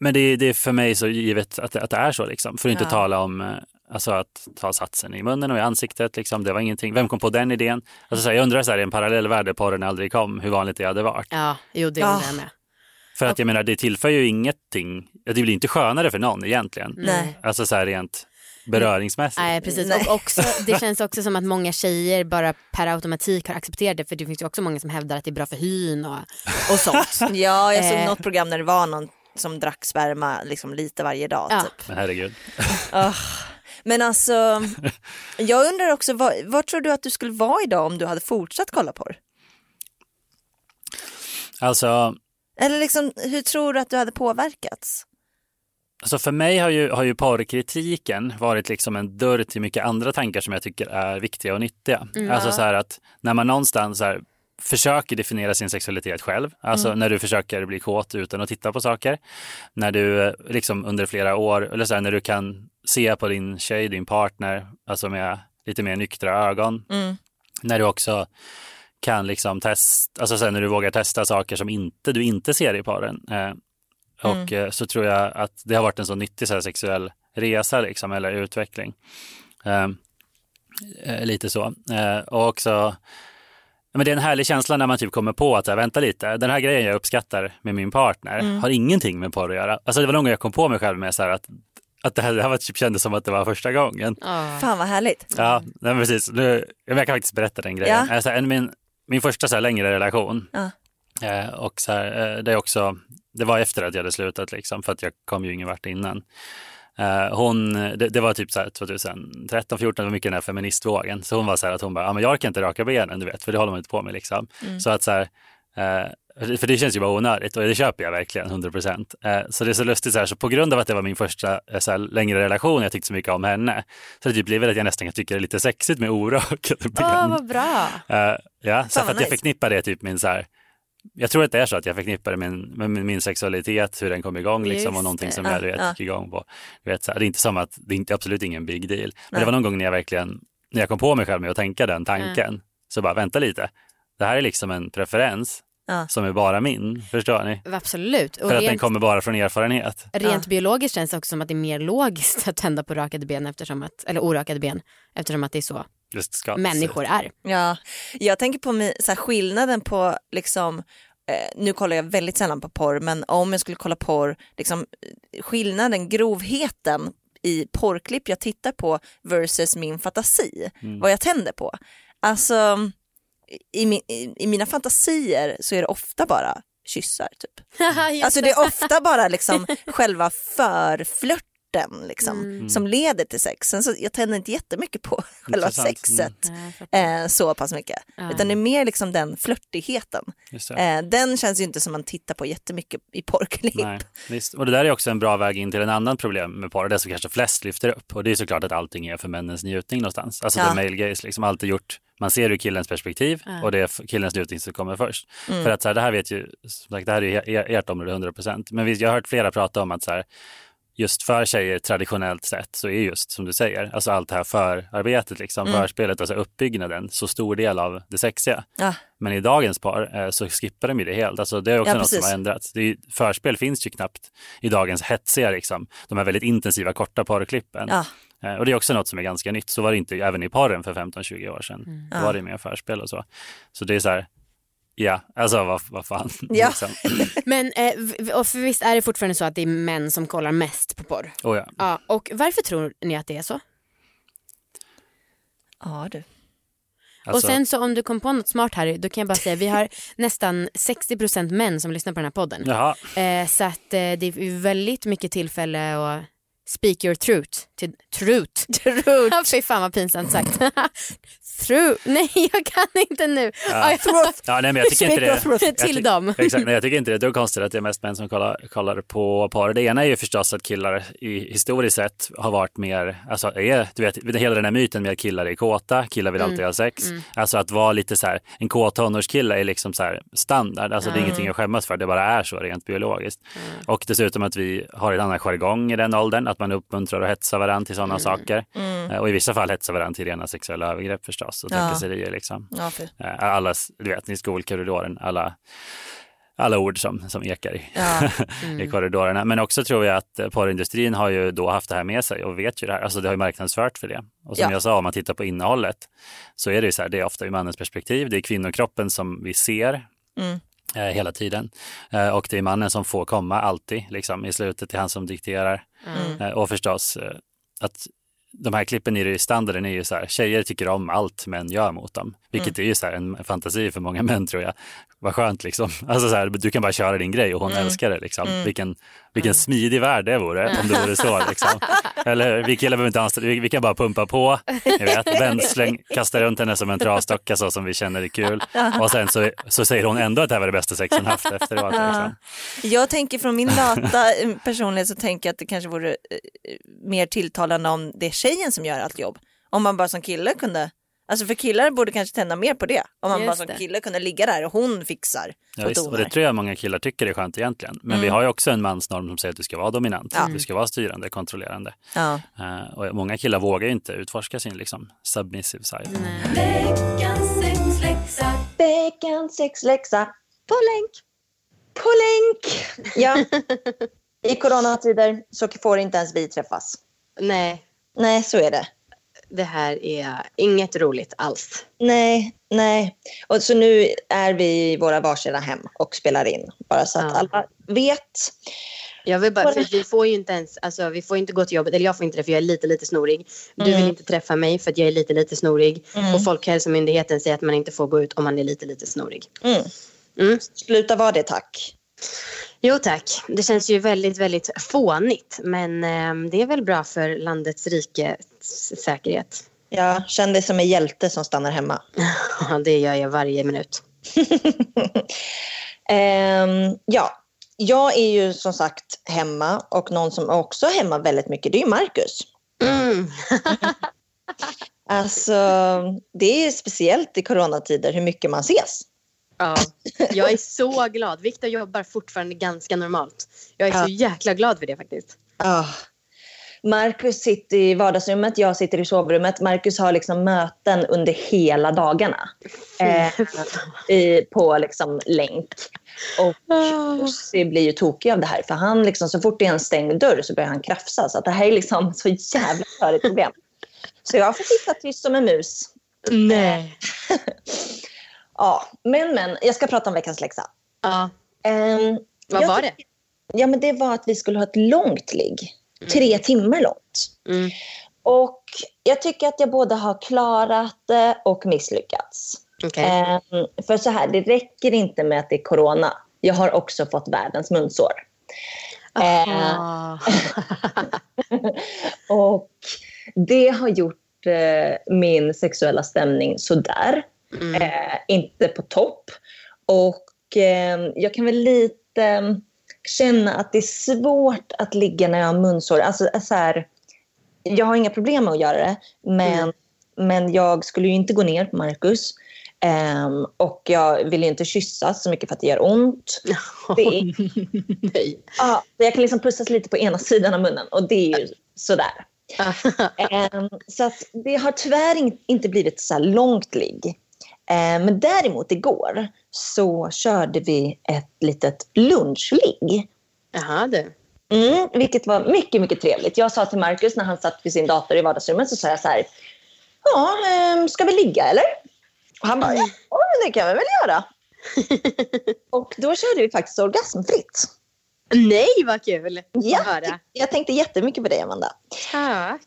men det, är- det är för mig så givet att, det- att det är så. Liksom. För att inte Ja. tala om eh, alltså att ta satsen i munnen och i ansiktet. Liksom. Det var ingenting. Vem kom på den idén? Alltså, så här, jag undrar så här, i en parallell värld där porren aldrig kom, hur vanligt det hade varit. Ja, jo det undrar jag med. För att jag menar, det tillför ju ingenting. Det blir inte skönare för någon egentligen. Nej. Alltså så här rent beröringsmässigt. Nej precis Nej. och också, det känns också som att många tjejer bara per automatik har accepterat det för det finns ju också många som hävdar att det är bra för hyn och, och sånt. Ja, jag såg Eh. något program där det var någon som drack sperma liksom lite varje dag. Ja. Typ. Men herregud. Men alltså, jag undrar också, vad, vad tror du att du skulle vara idag om du hade fortsatt kolla på det? Alltså, Eller liksom, hur tror du att du hade påverkats? Alltså för mig har ju, har ju porrkritiken varit liksom en dörr till mycket andra tankar som jag tycker är viktiga och nyttiga. Alltså så här att när man någonstans så här, försöker definiera sin sexualitet själv, alltså när du försöker bli kåt utan att titta på saker, när du eh, liksom under flera år, eller så här, när du kan se på din tjej, din partner, alltså med lite mer nyktra ögon, Mm. när du också kan liksom testa, alltså sen när du vågar testa saker som inte, du inte ser i paren. Eh, och eh, så tror jag att det har varit en så nyttig så här, sexuell resa liksom, eller utveckling. Eh, eh, lite så. Eh, och också, men det är en härlig känsla när man typ kommer på att här, vänta lite, den här grejen jag uppskattar med min partner har ingenting med porr att göra. Alltså det var någon gång jag kom på mig själv med så här, att, att det här, det här var, typ, kändes som att det var första gången. Ja. Fan vad härligt. Ja, nej, precis. Nu, jag kan faktiskt berätta den grejen. Ja. Alltså, en, min, min första så här, längre relation. Ja. Eh, och så här, eh, det, är också, det var efter att jag hade slutat, liksom, för att jag kom ju ingen vart innan. Eh, hon, det, det var typ så här 2013, 14, det var mycket den här feministvågen. Så hon var så här att hon bara, ja, men jag orkar inte raka benen, du vet, för det håller man inte på med. Liksom. Så att så här, eh, för det känns ju bara onödigt och det köper jag verkligen 100 procent. Eh, så det är så lustigt så här, så på grund av att det var min första så här, längre relation, jag tyckte så mycket om henne, så det typ blivit att jag nästan kan tycka det är lite sexigt med orakade ben. Åh, vad bra. Ja, så Fan, för att jag förknippar det typ min så här, jag tror att det är så att jag förknippar det med min, med min, sexualitet, hur den kom igång liksom, och någonting som Ja, jag vet, ja. gick igång på. Du vet, så här, det är inte som att, det är inte, absolut ingen big deal. Men Nej. det var någon gång när jag verkligen, när jag kom på mig själv med att tänka den tanken, så bara vänta lite, det här är liksom en preferens Ja. som är bara min, förstår ni? Absolut. Och För att den rent, kommer bara från erfarenhet. rent biologiskt känns det också som att det är mer logiskt att tända på rakade ben eftersom att, eller orakade ben eftersom att det är så ska, människor är. Ja, jag tänker på mi- så här, skillnaden på liksom eh, nu kollar jag väldigt sällan på porr, men om jag skulle kolla porr, liksom, skillnaden, grovheten i porrklipp jag tittar på versus min fantasi, vad jag tänder på. Alltså, i, i, i mina fantasier så är det ofta bara kyssar typ. Alltså det är ofta bara liksom själva förflörten liksom, som leder till sex. Sen så, jag tänder inte jättemycket på själva Intressant. sexet fattar. eh, så pass mycket. Utan det är mer liksom den flörtigheten. Eh, den känns ju inte som man tittar på jättemycket i porrklipp. Nej, visst. Och det där är också en bra väg in till en annan problem med porr, det som kanske flest lyfter upp. Och det är såklart att allting är för männens njutning någonstans. Alltså Ja. the male gaze, liksom alltid gjort, man ser ur killens perspektiv och det är killens njutning som kommer först. För att så här, det här vet ju, som sagt, det här är ju ert område 100 procent. Men visst, jag har hört flera prata om att så här, just för tjejer traditionellt sett så är just som du säger, alltså allt det här förarbetet, liksom, förspelet, alltså uppbyggnaden, så stor del av det sexiga. Ja. Men i dagens par eh, så skippar de ju det helt. Alltså, det är också Ja, något som har ändrats. Det är, förspel finns ju knappt i dagens hetsiga, liksom, de här väldigt intensiva korta porrklippen. Ja. Eh, och det är också något som är ganska nytt. Så var det inte även i porren för 15-20 år sedan. Mm. Då var det mer förspel och så. Så det är så här, ja, alltså vad, vad fan. Ja. liksom. Men eh, och för visst är det fortfarande så att det är män som kollar mest på porr? Oh, ja. Ja, och varför tror ni att det är så? ja du. Alltså, och sen så om du kom på något smart Harry, då kan jag bara säga vi har nästan 60% män som lyssnar på den här podden. Jaha, Eh, så att eh, det är väldigt mycket tillfälle att speak your truth. Till. Truth. Ja, Fy fan vad pinsamt sagt. Truth. Nej jag kan inte nu. Ja. jag- ja, nej, men jag tycker inte det. Jag till dem. Exakt, nej, jag tycker inte det är ett dugg konstigt att det är mest män som kollar, kollar på par. Det ena är ju förstås att killar i, historiskt sett har varit mer, alltså är, du vet, hela den här myten med att killar är kåta, killar vill alltid ha sex. Alltså att vara lite så här, en kåt tonårskille är liksom så här standard, alltså det är ingenting att skämmas för, det bara är så rent biologiskt. Och dessutom att vi har en annan jargong i den åldern, att man uppmuntrar och hetsar varandra till sådana saker. Eh, Och i vissa fall hetsar varandra till rena sexuella övergrepp förstås och Ja. trakasserier liksom. Ja. Eh, alla, du vet, i skolkorridoren, alla, alla ord som, som ekar i, Ja. i korridorerna. Men också tror jag att eh, porrindustrin har ju då haft det här med sig och vet ju det här. Alltså det har ju marknadsfört för det. Och som Ja. jag sa, om man tittar på innehållet så är det ju så här, det är ofta ur mannens perspektiv. Det är kvinnokroppen som vi ser. Mm. Eh, hela tiden. Eh, och det är mannen som får komma alltid, liksom, i slutet, det är han som dikterar. Mm. Eh, och förstås att de här klippen i standarden är ju så här, tjejer tycker om allt män gör mot dem. Vilket Mm. är ju så här en fantasi för många män tror jag. Vad skönt liksom. Alltså så här, du kan bara köra din grej och hon Mm. älskar det liksom. Vilken, vilken smidig värld det vore om det vore så liksom. Eller vi killar behöver inte anstränga vi, vi kan bara pumpa på, ni vet, vändsläng, kasta runt henne som en trasdocka så som vi känner är kul. Och sen så, så säger hon ändå att det här var det bästa sex hon haft efteråt. Liksom. Jag tänker från min lata eh, personlighet så tänker jag att det kanske vore eh, mer tilltalande om det är tjejen som gör allt jobb. Om man bara som kille kunde, alltså för killar borde kanske tända mer på det. Om man Just bara som det. kille kunde ligga där och hon fixar Ja, och visst, och det tror jag många killar tycker är skönt egentligen. Men vi har ju också en mansnorm som säger att du ska vara dominant, Ja. du ska vara styrande, kontrollerande. Ja. Eh, och många killar vågar ju inte utforska sin liksom, submissive side. Veckans sexläxa på länk. På länk! Ja. I coronatider så får inte ens vi träffas. Nej, Nej, så är det. Det här är inget roligt alls. Nej, nej. Och så nu är vi i våra varsina hem och spelar in. Bara så att Ja. alla vet. Jag vill bara, för vi får ju inte ens, alltså, vi får inte gå till jobbet, eller jag får inte det för jag är lite, lite snorig. Du Mm. vill inte träffa mig för att jag är lite, lite snorig. Och Folkhälsomyndigheten säger att man inte får gå ut om man är lite, lite snorig. Mm. Mm. Sluta vara det tack. Jo tack, det känns ju väldigt, väldigt fånigt. Men eh, det är väl bra för landets rikes säkerhet. Ja, känn dig som en hjälte som stannar hemma. Ja, det gör jag varje minut. Ehm, ja, jag är ju som sagt hemma och någon som också är hemma väldigt mycket, det är Marcus. Mm. Alltså, det är speciellt i coronatider hur mycket man ses. Ja, jag är så glad. Viktor jobbar fortfarande ganska normalt. Jag är Ja. så jäkla glad för det faktiskt. Ah. Marcus sitter i vardagsrummet, jag sitter i sovrummet. Marcus har liksom möten under hela dagarna eh, i, på liksom länk. Och Jussi blir ju tokig av det här för han liksom, så fort det är en stängd dörr så börjar han krafsa. Så att det här är liksom så jävla störigt problem. Så jag får sitta tyst som en mus. Nej. Ja, men men, jag ska prata om veckans läxa. Ja, Ehm, vad var det? Ja, men det var att vi skulle ha ett långt ligg. Tre timmar långt. Mm. Och jag tycker att jag både har klarat det och misslyckats. Okej. Ehm, för så här, det räcker inte med att det är corona. Jag har också fått världens munsår. Eh, Ah. och det har gjort eh, min sexuella stämning sådär. Mm. Eh, inte på topp. Och eh, jag kan väl lite känna att det är svårt att ligga när jag har munsår. Alltså, så här, jag har inga problem med att göra det, men, Mm. men jag skulle ju inte gå ner på Marcus. Ehm, och jag vill ju inte kyssas så mycket för att det gör ont. Det är, Nej. ja, jag kan liksom pussas lite på ena sidan av munnen och det är ju sådär. Ehm, så att det har tyvärr in, inte blivit så långt ligg. Ehm, men däremot igår så körde vi ett litet lunchligg. Jaha du. Mm, vilket var mycket, mycket trevligt. Jag sa till Marcus när han satt vid sin dator i vardagsrummet så sa jag så här. Ja, ehm, ska vi ligga eller? Och han bara, ja det kan vi väl göra. och då körde vi faktiskt orgasmfritt. Nej vad kul Ja, jag tänkte jättemycket på dig Amanda. Tack.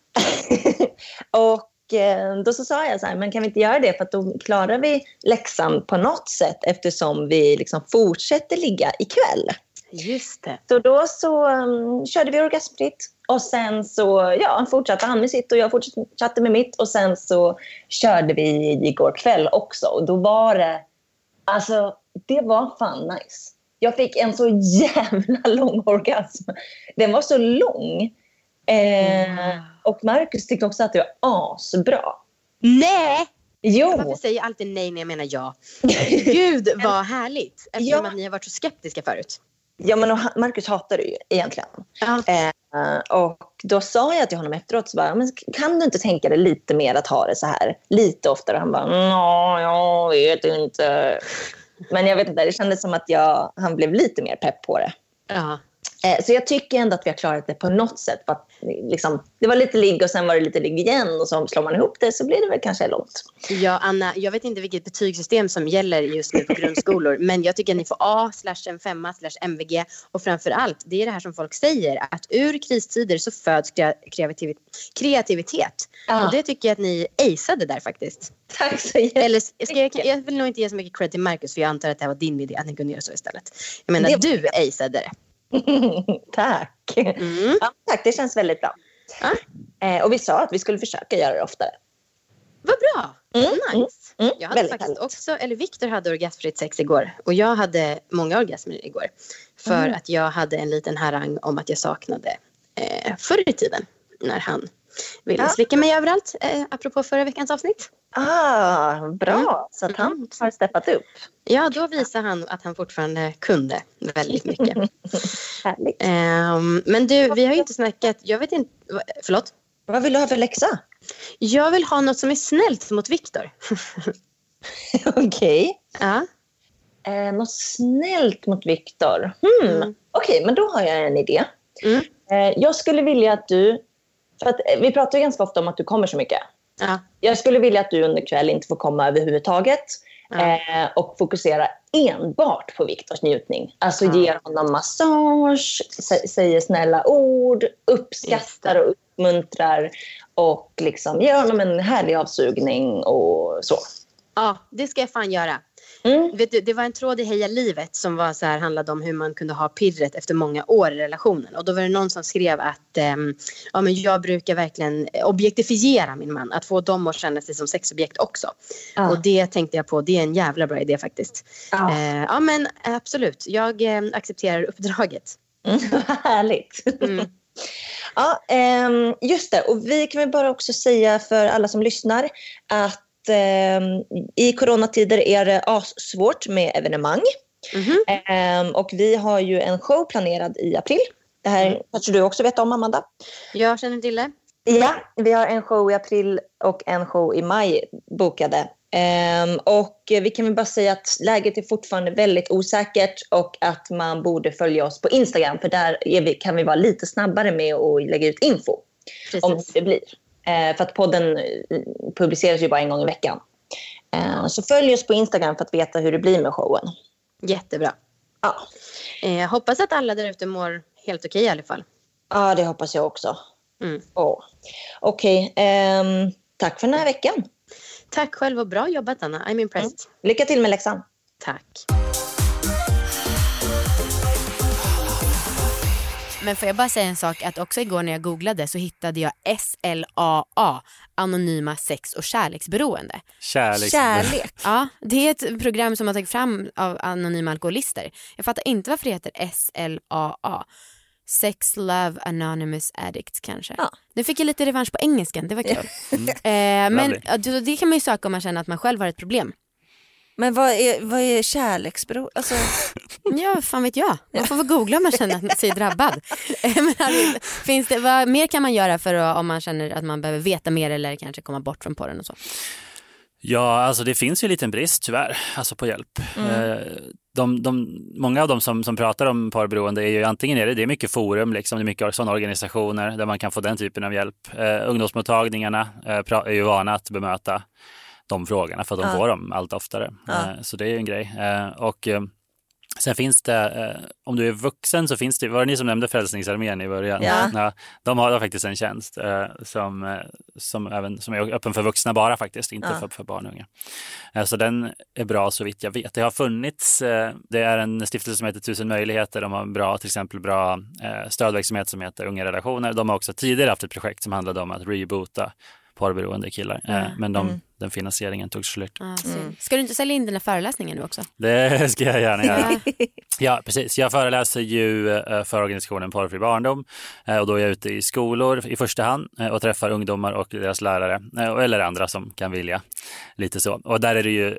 och eh, då så sa jag så här, men kan vi inte göra det för att då klarar vi läxan på något sätt eftersom vi liksom fortsätter ligga ikväll. Just det. Så då så um, körde vi orgasmfritt och sen så ja, fortsatte han med sitt och jag fortsatte med mitt och sen så körde vi igår kväll också och då var det, alltså det var fan nice. Jag fick en så jävla lång orgasm. Den var så lång. Eh, och Marcus tyckte också att det var asbra. Nej! Jo, Varför säger jag alltid nej när jag menar ja? Gud vad härligt. Eftersom Ja. att ni har varit så skeptiska förut. ja men Marcus hatar det ju egentligen. Ja. Eh, och då sa jag till honom efteråt, så bara, men kan du inte tänka dig lite mer att ha det så här lite oftare? Han bara, "Nå, jag vet inte. Men jag vet inte, det kändes som att jag, han blev lite mer pepp på det. ja. Eh, så jag tycker ändå att vi har klarat det på något sätt. För att, liksom, det var lite ligg och sen var det lite ligg igen och så slår man ihop det så blir det väl kanske långt. Ja, Anna, jag vet inte vilket betygssystem som gäller just nu på grundskolor, men jag tycker att ni får A, slash en femma, slash MVG och framför allt, det är det här som folk säger, att ur kristider så föds krea- kreativitet. Ja. Och det tycker jag att ni aceade där faktiskt. Tack så jättemycket. Eller ska jag, jag vill nog inte ge så mycket cred till Marcus för jag antar att det här var din idé att ni kunde göra så istället. Jag menar, Det- du aceade det. tack. Mm. Ja, tack, det känns väldigt bra. Ja. Eh, och vi sa att vi skulle försöka göra det oftare. Vad bra! Mm, Nice. mm, jag hade väldigt faktiskt härligt. också, eller Viktor hade orgasmfritt sex igår och jag hade många orgasmer igår. För Mm. att jag hade en liten harang om att jag saknade eh, förr i tiden när han ville Ja. slicka mig överallt. Eh, apropå förra veckans avsnitt. Ah, bra. Mm. Så att han har steppat upp. Ja, då visade han att han fortfarande kunde väldigt mycket. Härligt. Ehm, men du, vi har ju inte snackat, jag vet inte, förlåt? Vad vill du ha för läxa? Jag vill ha något som är snällt mot Viktor. Okej. ja. Eh, något snällt mot Viktor. Hmm. Mm. Okej, men då har jag en idé. Mm. Eh, jag skulle vilja att du... För att, eh, vi pratar ju ganska ofta om att du kommer så mycket. ja. Jag skulle vilja att du under kväll inte får komma överhuvudtaget. Eh, och fokusera enbart på Viktors njutning. Alltså ger honom massage, sä- säger snälla ord, uppskattar och uppmuntrar och liksom ger honom en härlig avsugning och så. Ja, det ska jag fan göra. Mm. Vet du, det var en tråd i Heja livet som var så här, handlade om hur man kunde ha pirret efter många år i relationen. Och då var det någon som skrev att ehm, ja, men jag brukar verkligen objektifiera min man. Att få dem att känna sig som sexobjekt också. Ja. Och det tänkte jag på, det är en jävla bra idé faktiskt. Ja. Eh, ja men absolut, jag eh, accepterar uppdraget. Mm, härligt. Mm. ja, ehm, just det. Och vi kan väl bara också säga för alla som lyssnar att i coronatider är det svårt med evenemang. Mhm. Ehm, och vi har ju en show planerad i april. Det här Mm. kanske du också vet om, Amanda? Jag känner till det. Ja, vi har en show i april och en show i maj bokade. Ehm, och vi kan väl bara säga att läget är fortfarande väldigt osäkert och att man borde följa oss på Instagram för där är vi, kan vi vara lite snabbare med att lägga ut info om hur Precis. det blir. Eh, för att podden eh, publiceras ju bara en gång i veckan. Eh, så följ oss på Instagram för att veta hur det blir med showen. Jättebra. Ja, Eh, hoppas att alla där ute mår helt okej i alla fall. ja det hoppas jag också. Mm. Åh. Okej, ehm, tack för den här veckan. Tack själv och bra jobbat Anna. I'm impressed. Lycka till med läxan. Tack. Men får jag bara säga en sak att också igår när jag googlade så hittade jag SLAA, Anonyma sex och kärleksberoende. Kärlek. Kärlek. Ja, det är ett program som har tagit fram av anonyma alkoholister. Jag fattar inte varför det heter SLAA. Sex Love Anonymous Addicts kanske. Ja. Nu fick jag lite revansch på engelskan, det var kul. eh, men det kan man ju söka om man känner att man själv har ett problem. Men vad är, vad är kärleksbero? Alltså, Ja, fan vet jag. Man får väl googla om man känner att man sig drabbad. Men alltså, finns det, vad mer kan man göra för att, om man känner att man behöver veta mer eller kanske komma bort från porren och så? Ja, alltså det finns ju en liten brist tyvärr, alltså på hjälp. Eh, De, de, många av dem som, som pratar om parberoende är ju antingen är det, det är mycket forum, liksom, det är mycket sådana organisationer där man kan få den typen av hjälp. Eh, ungdomsmottagningarna eh, är ju vana att bemöta de frågorna för att de Ja. får dem allt oftare. Ja. Eh, så det är en grej. Eh, och eh, sen finns det, om du är vuxen så finns det, var det ni som nämnde Frälsningsarmén i början? Ja. de har faktiskt en tjänst som, som, även, som är öppen för vuxna bara faktiskt, inte Ja. för, för barn och unga. Så den är bra så vitt jag vet. Det har funnits, det är en stiftelse som heter Tusen möjligheter. De har bra, till exempel bra stödverksamhet som heter Unga relationer. De har också tidigare haft ett projekt som handlade om att reboota porrberoende killar. Eh, Men de, den finansieringen tog slut. Ah, synd. Ska du inte sälja in dina föreläsningar nu också? Det ska jag gärna göra. Ja. Ja, precis. Jag föreläser ju eh, för organisationen Porrfri barndom eh, och då är jag ute i skolor i första hand eh, och träffar ungdomar och deras lärare eller andra som kan vilja. Lite så. Och där är det ju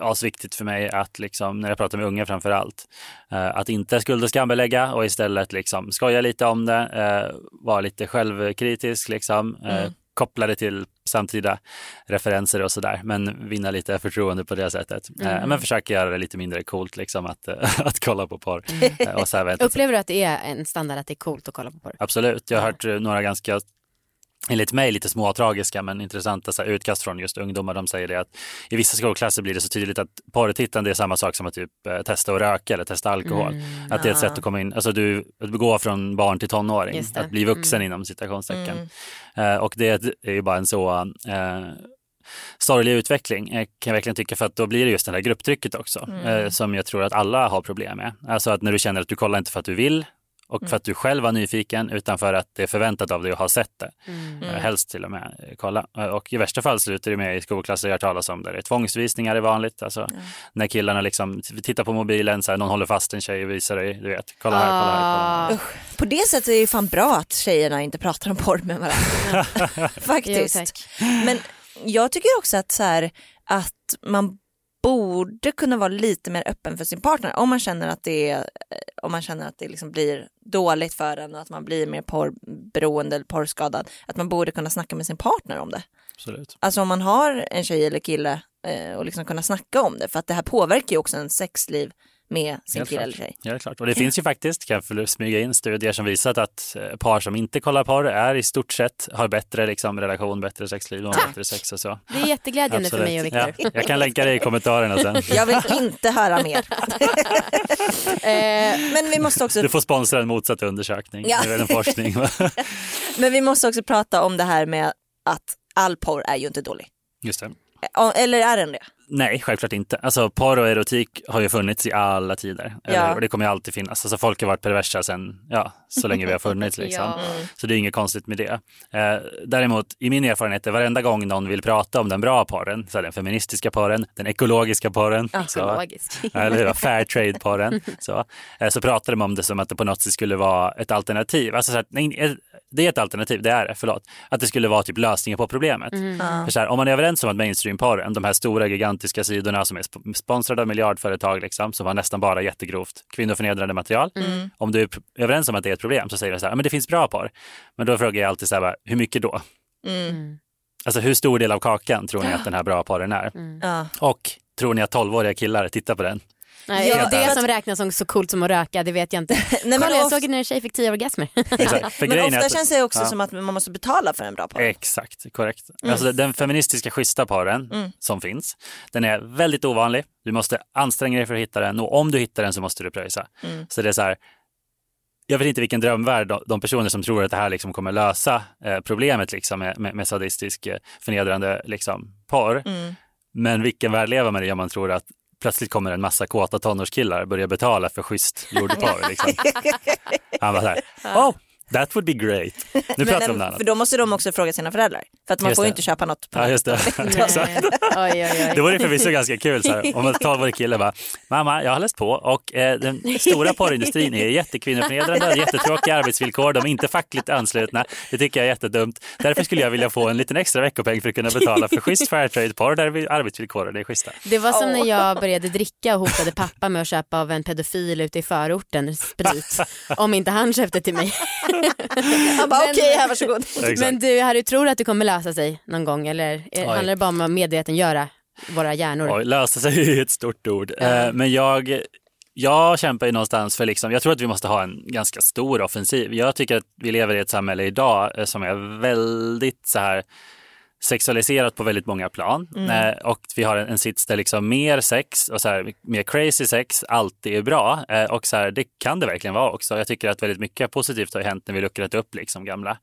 asviktigt för mig att liksom, när jag pratar med unga framför allt, att inte skuld och skambelägga och istället liksom skoja lite om det, vara lite självkritisk liksom. Eh, koppla det till samtida referenser och sådär, men vinna lite förtroende på det sättet. Eh, Men försöka göra det lite mindre coolt liksom att, eh, att kolla på porr. Eh, Och så Upplever du att det är en standard att det är coolt att kolla på porr? absolut, jag har hört några ganska enligt mig lite småtragiska men intressanta så här, utkast från just ungdomar. De säger det att i vissa skolklasser blir det så tydligt att porrtittande är samma sak som att typ, eh, testa att röka eller testa alkohol. Att det är ett sätt att komma in, alltså du att gå från barn till tonåring, att bli vuxen inom citationstecken. Eh, och det är ju bara en så eh, sorglig utveckling kan jag verkligen tycka för att då blir det just det här grupptrycket också eh, som jag tror att alla har problem med. Alltså att när du känner att du kollar inte för att du vill och för att du själv var nyfiken utan för att det är förväntat av dig att ha sett det. Eh, helst till och med eh, kolla. Eh, Och i värsta fall slutar det med i skolklasser jag talas om där det är tvångsvisningar är vanligt. Alltså när killarna liksom tittar på mobilen, så här, någon håller fast en tjej och visar dig, du vet, kolla här, kolla här, kolla här. Usch. På det sättet är det ju fan bra att tjejerna inte pratar om porr med varandra. Jo, Faktiskt. tack. Men jag tycker också att, så här, att man borde kunna vara lite mer öppen för sin partner om man känner att det, är, om man känner att det liksom blir dåligt för en och att man blir mer porrberoende eller porrskadad. Att man borde kunna snacka med sin partner om det. Absolut. Alltså om man har en tjej eller kille eh, och liksom kunna snacka om det för att det här påverkar ju också en sexliv med sin kille eller tjej. Ja, det är klart. Och det finns ju faktiskt, kan jag smyga in, studier som visat att eh, par som inte kollar porr är i stort sett, har bättre liksom, relation, bättre sexliv och bättre sex och så. Det är jätteglädjande för Absolut. mig och Viktor. Ja, jag kan länka det i kommentarerna sen. Jag vill inte höra mer. Eh, Men vi måste också Du får sponsra en motsatt undersökning, Ja. eller en forskning. Men vi måste också prata om det här med att all porr är ju inte dålig. Just det. Eh, Eller är den det? Nej, självklart inte. Alltså porr och erotik har ju funnits i alla tider. Ja. Och det kommer ju alltid finnas. Alltså folk har varit perversa sen, ja, så länge vi har funnits liksom. Ja. Så det är inget konstigt med det. Eh, däremot, i min erfarenhet är varenda gång någon vill prata om den bra porren, så den feministiska porren, den ekologiska porren, så, Ekologisk. eller hur? fair trade-porren, så, eh, så pratar de om det som att det på något sätt skulle vara ett alternativ. Alltså så att, nej, eh, det är ett alternativ, det är det, förlåt. Att det skulle vara typ lösningen på problemet. För så här, om man är överens om att mainstream-porren, de här stora gigantiska sidorna som är sp- sponsrade av miljardföretag, liksom, som har nästan bara jättegrovt kvinnoförnedrande material. Om du är överens om att det är ett problem så säger du så här, men det finns bra porr. Men då frågar jag alltid så här, hur mycket då? Alltså hur stor del av kakan tror ni att den här bra porren är? Och tror ni att 12-åriga killar tittar på den? Nej, Ja, det att- som räknas som så coolt som att röka, det vet jag inte. men Kolla, jag såg när en tjej fick tio orgasmer. Men ofta att- känns det också Ja. som att man måste betala för en bra porr. Exakt, korrekt. Alltså, den feministiska schyssta paren Mm. som finns, den är väldigt ovanlig. Du måste anstränga dig för att hitta den och om du hittar den så måste du pröjsa. Mm. Så det är så här, jag vet inte vilken drömvärld de, de personer som tror att det här liksom kommer lösa eh, problemet liksom, med, med, med sadistisk eh, förnedrande liksom, porr. Mm. Men vilken värld lever man i om man tror att plötsligt kommer en massa kåta tonårskillar börja betala för schysst gjord porr. Liksom. Han var så här, oh, that would be great. Nu pratar vi om Men, något annat. för då måste de också fråga sina föräldrar. För att man Just får ju inte köpa något på Ja, just det. Oj, oj, oj. Det vore förvisso ganska kul så här, om en 12-årig kille bara, mamma jag har läst på och eh, den stora porrindustrin är jättekvinnoförnedrande, jättetråkiga arbetsvillkor, de är inte fackligt anslutna, det tycker jag är jättedumt. Därför skulle jag vilja få en liten extra veckopeng för att kunna betala för schysst fairtrade-porr där vi- arbetsvillkoren är schyssta. Det var som när jag började dricka och hotade pappa med att köpa av en pedofil ute i förorten sprit. Om inte han köpte till mig. Han bara okej, här varsågod. Exakt. Men du Harry, tror du att det kommer lösa sig någon gång eller är, Oj. handlar det bara om att medvetengöra våra hjärnor? Oj, lösa sig är ett stort ord. Eh, men jag, jag kämpar ju någonstans för, liksom, jag tror att vi måste ha en ganska stor offensiv. Jag tycker att vi lever i ett samhälle idag eh, som är väldigt så här sexualiserat på väldigt många plan. Eh, och vi har en, en sits där liksom mer sex och så här, mer crazy sex alltid är bra. Eh, och så här, det kan det verkligen vara också. Jag tycker att väldigt mycket positivt har hänt när vi luckrat upp liksom gamla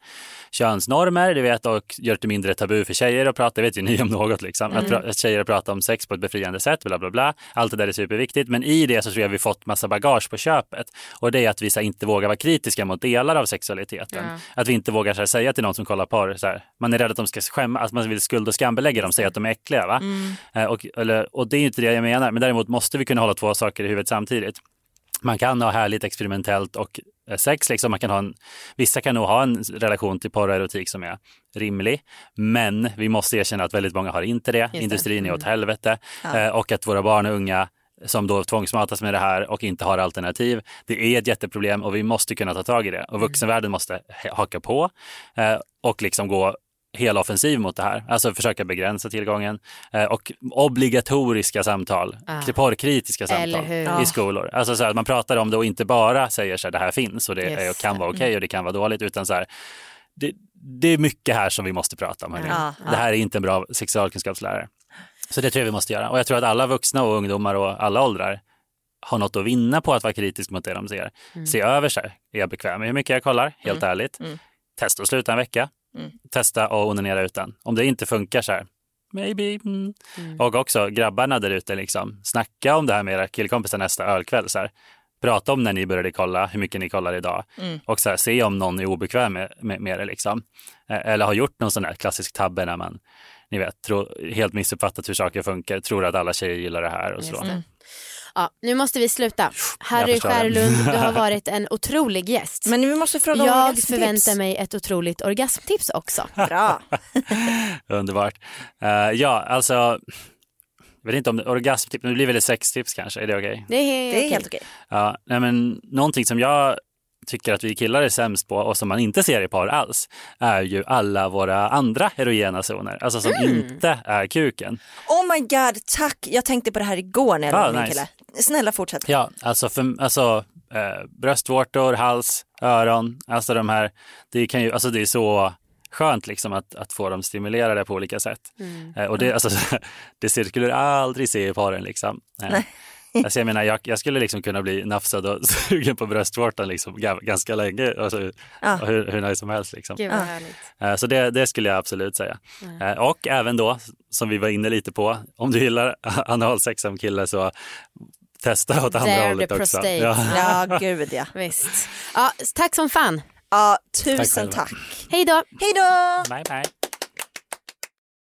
könsnormer, du vet, och gjort det mindre tabu för tjejer att prata. Det vet ju ni om något, liksom. att, pra- att tjejer pratar om sex på ett befriande sätt, bla bla bla. Allt det där är superviktigt. Men i det så tror jag vi fått massa bagage på köpet. Och det är att vi här, inte vågar vara kritiska mot delar av sexualiteten. Att vi inte vågar här, säga till någon som kollar porr, så man är rädd att de ska skämma, att man vill skuld och skambelägga dem, säga att de är äckliga. Va? Eh, och, eller, och det är inte det jag menar, men däremot måste vi kunna hålla två saker i huvudet samtidigt. Man kan ha härligt experimentellt och eh, sex, liksom. man kan ha en, vissa kan nog ha en relation till porr och erotik som är rimlig, men vi måste erkänna att väldigt många har inte det. det. Industrin är åt helvete eh, och att våra barn och unga som då tvångsmatas med det här och inte har alternativ. Det är ett jätteproblem och vi måste kunna ta tag i det. Och vuxenvärlden måste ha- haka på eh, och liksom gå hela offensiv mot det här. Alltså försöka begränsa tillgången eh, och obligatoriska samtal, Ah. porrkritiska samtal i skolor. Alltså så att man pratar om det och inte bara säger så här, det här finns och det är, Just kan vara okej och det kan vara dåligt, utan så här, det, det är mycket här som vi måste prata om. Ja. Det här är inte en bra sexualkunskapslärare. Så det tror jag vi måste göra. Och jag tror att alla vuxna och ungdomar och alla åldrar har något att vinna på att vara kritisk mot det de ser. Se över sig. Är jag bekväm med hur mycket jag kollar? Helt ärligt. Testa att sluta en vecka. Testa och onanera utan. Om det inte funkar så här, maybe. Mm. Och också grabbarna där ute, liksom, snacka om det här med era killkompisar nästa ölkväll. Så här. Prata om när ni började kolla, hur mycket ni kollar idag. Och så här, se om någon är obekväm med, med, med det. Liksom. Eller har gjort någon sån här klassisk tabbe när man ni vet, tror, helt missuppfattat hur saker funkar, tror att alla tjejer gillar det här och så. Ja, nu måste vi sluta. Harry. Skärlund, du har varit en otrolig gäst. Men vi måste fråga om jag orgasmtips. förväntar mig ett otroligt orgasmtips också. Bra. Underbart. Eh, ja, alltså, jag vet inte om det, orgasmtips, men det blir väl ett sextips kanske, är det okej? Det är, Det är helt okej. Ja, nej men någonting som jag tycker att vi killar är sämst på och som man inte ser i par alls är ju alla våra andra erogena zoner, alltså som Mm. inte är kuken. Oh my god, tack. Jag tänkte på det här igår när jag Ah, min nice. kille. snälla fortsätt. Ja, alltså, för, alltså eh, bröstvårtor, hals, öron, alltså de här, det, kan ju, alltså det är så skönt liksom att, att få dem stimulerade på olika sätt. Mm. Eh, och det, alltså, det skulle du aldrig se i porren. Liksom. Eh, Alltså jag menar, jag, jag skulle liksom kunna bli nafsad och sugen på bröstvårtan liksom, ga- ganska länge. Alltså, Ja. hur, hur nice som helst. Liksom. Gud Ja. Eh, Så det, det skulle jag absolut säga. Eh, Och även då, som vi var inne lite på, om du gillar analsex som kille så testa åt andra There the hållet också. Ja. Ja, gud ja. Visst. Ja, tack som fan. ja Tack tusen själva. tack. Hej då. Hej då! Bye, bye.